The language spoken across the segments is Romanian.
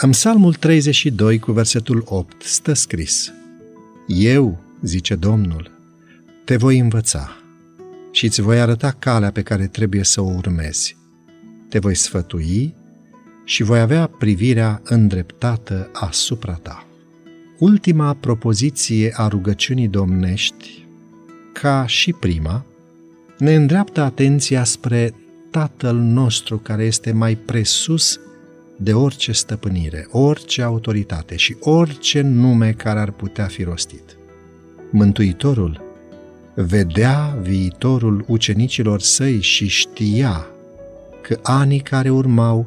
În Psalmul 32 cu versetul 8 stă scris Eu, zice Domnul, te voi învăța și îți voi arăta calea pe care trebuie să o urmezi. Te voi sfătui și voi avea privirea îndreptată asupra ta. Ultima propoziție a rugăciunii domnești, ca și prima, ne îndreaptă atenția spre Tatăl nostru care este mai presus de orice stăpânire, orice autoritate și orice nume care ar putea fi rostit. Mântuitorul vedea viitorul ucenicilor săi și știa că anii care urmau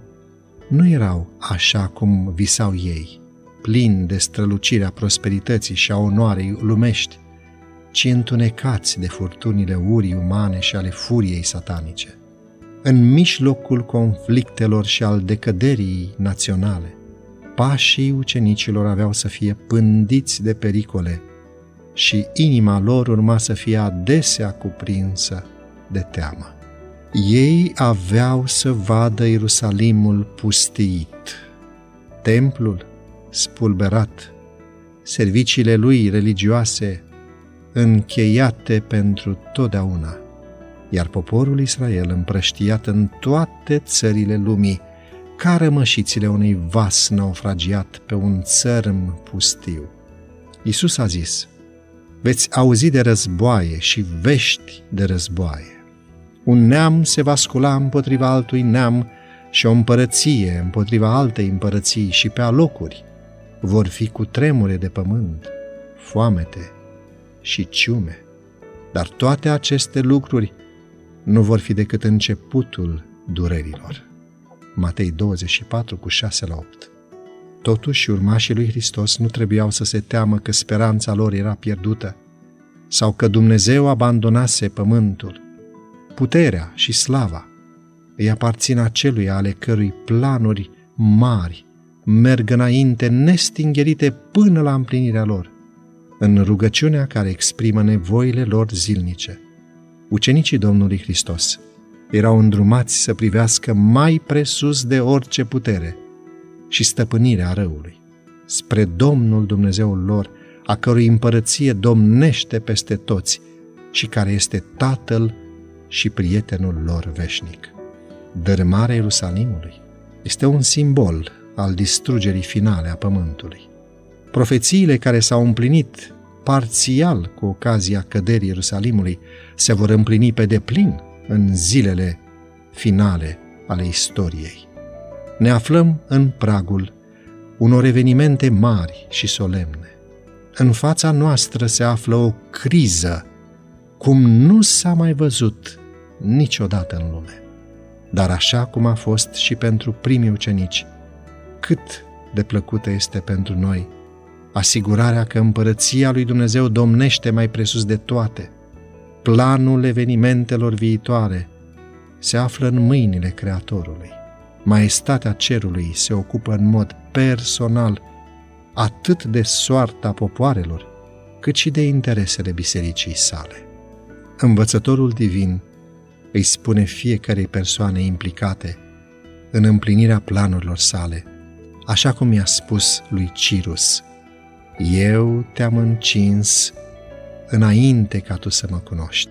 nu erau așa cum visau ei, plini de strălucirea prosperității și a onoarei lumești, ci întunecați de furtunile urii umane și ale furiei satanice. În mijlocul conflictelor și al decăderii naționale, pașii ucenicilor aveau să fie pândiți de pericole și inima lor urma să fie adesea cuprinsă de teamă. Ei aveau să vadă Ierusalimul pustiit, templul spulberat, serviciile lui religioase încheiate pentru totdeauna, iar poporul Israel împrăștiat în toate țările lumii, ca rămășițile unui vas naufragiat pe un țărm pustiu. Isus a zis, veți auzi de războaie și vești de războaie. Un neam se va scula împotriva altui neam și o împărăție împotriva altei împărății și pe alocuri vor fi cu tremure de pământ, foamete și ciume. Dar toate aceste lucruri nu vor fi decât începutul durerilor. Matei 24 cu 6 la 8 Totuși, urmașii lui Hristos nu trebuiau să se teamă că speranța lor era pierdută sau că Dumnezeu abandonase pământul. Puterea și slava îi aparțin acelui ale cărui planuri mari merg înainte nestingherite până la împlinirea lor, în rugăciunea care exprimă nevoile lor zilnice. Ucenicii Domnului Hristos erau îndrumați să privească mai presus de orice putere și stăpânirea răului, spre Domnul Dumnezeul lor, a cărui împărăție domnește peste toți și care este Tatăl și prietenul lor veșnic. Dărâmarea Ierusalimului este un simbol al distrugerii finale a pământului. Profețiile care s-au împlinit parțial cu ocazia căderii Ierusalimului se vor împlini pe deplin în zilele finale ale istoriei. Ne aflăm în pragul unor evenimente mari și solemne. În fața noastră se află o criză cum nu s-a mai văzut niciodată în lume. Dar așa cum a fost și pentru primii ucenici, cât de plăcută este pentru noi asigurarea că împărăția lui Dumnezeu domnește mai presus de toate. Planul evenimentelor viitoare se află în mâinile Creatorului. Maestatea cerului se ocupă în mod personal atât de soarta popoarelor, cât și de interesele bisericii sale. Învățătorul divin îi spune fiecarei persoane implicate în împlinirea planurilor sale, așa cum i-a spus lui Cirus, Eu te-am încins înainte ca tu să mă cunoști.